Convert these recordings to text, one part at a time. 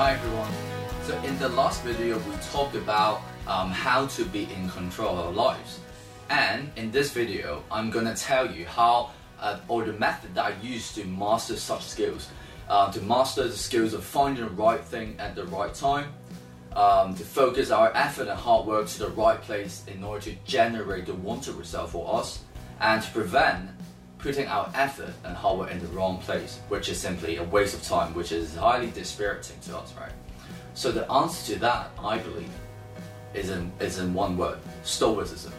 Hi everyone. So in the last video we talked about um, how to be in control of our lives. And in this video I'm gonna tell you how uh, or the method that I use to master such skills. Uh, to master the skills of finding the right thing at the right time. Um, to focus our effort and hard work to the right place in order to generate the wanted result for us. And to prevent putting our effort and hard work in the wrong place, which is simply a waste of time, which is highly dispiriting to us, right? So the answer to that, I believe, is in is in one word: Stoicism.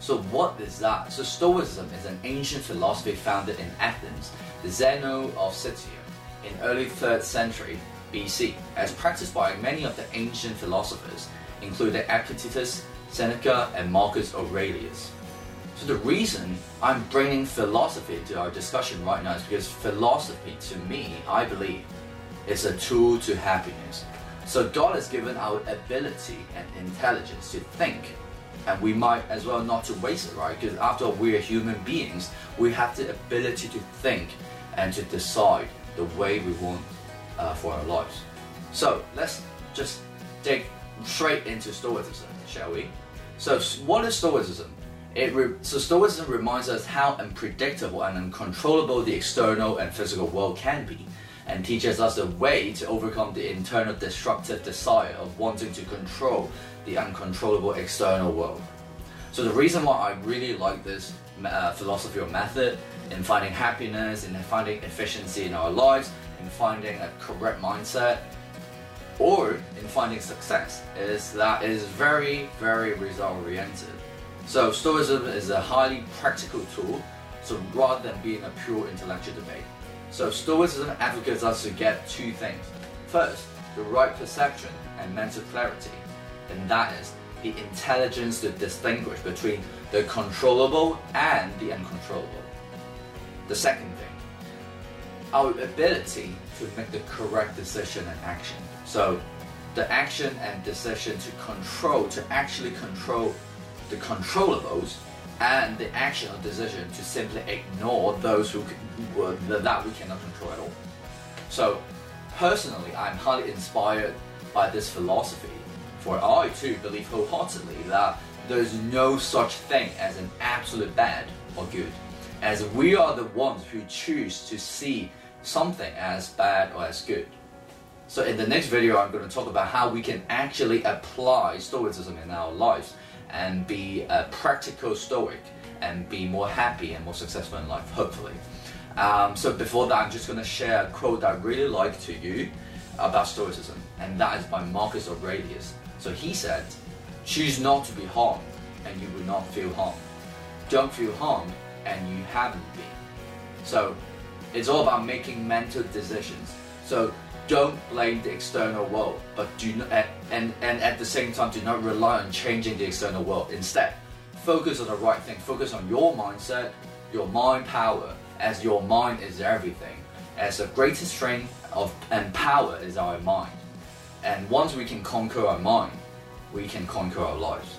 So what is that? So Stoicism is an ancient philosophy founded in Athens, the Zeno of Citium, in early 3rd century BC, as practiced by many of the ancient philosophers, including Epictetus, Seneca, and Marcus Aurelius. So the reason I'm bringing philosophy to our discussion right now is because philosophy, to me, I believe, is a tool to happiness. So God has given our ability and intelligence to think, and we might as well not to waste it, right? Because after all, we are human beings, we have the ability to think and to decide the way we want uh, for our lives. So let's just dig straight into Stoicism, shall we? So what is Stoicism? It re- so Stoicism reminds us how unpredictable and uncontrollable the external and physical world can be, and teaches us a way to overcome the internal destructive desire of wanting to control the uncontrollable external world. So the reason why I really like this uh, philosophy or method in finding happiness, in finding efficiency in our lives, in finding a correct mindset, or in finding success is that it is very, very result oriented. So Stoicism is a highly practical tool, so rather than being a pure intellectual debate. So Stoicism advocates us to get two things. First, the right perception and mental clarity, and that is the intelligence to distinguish between the controllable and the uncontrollable. The second thing, our ability to make the correct decision and action. So the action and decision to control, to actually control the controllables and the action or decision to simply ignore those who can, that we cannot control at all. So personally, I'm highly inspired by this philosophy, for I too believe wholeheartedly that there's no such thing as an absolute bad or good, as we are the ones who choose to see something as bad or as good. So in the next video, I'm going to talk about how we can actually apply Stoicism in our lives and be a practical Stoic and be more happy and more successful in life, hopefully. Um, so before that, I'm just going to share a quote that I really like to you about Stoicism, and that is by Marcus Aurelius. So he said, choose not to be harmed, and you will not feel harmed. Don't feel harmed, and you haven't been. So it's all about making mental decisions. So don't blame the external world, but do not, and, and at the same time, do not rely on changing the external world. Instead, focus on the right thing. Focus on your mindset, your mind power, as your mind is everything. As the greatest strength of and power is our mind. And once we can conquer our mind, we can conquer our lives.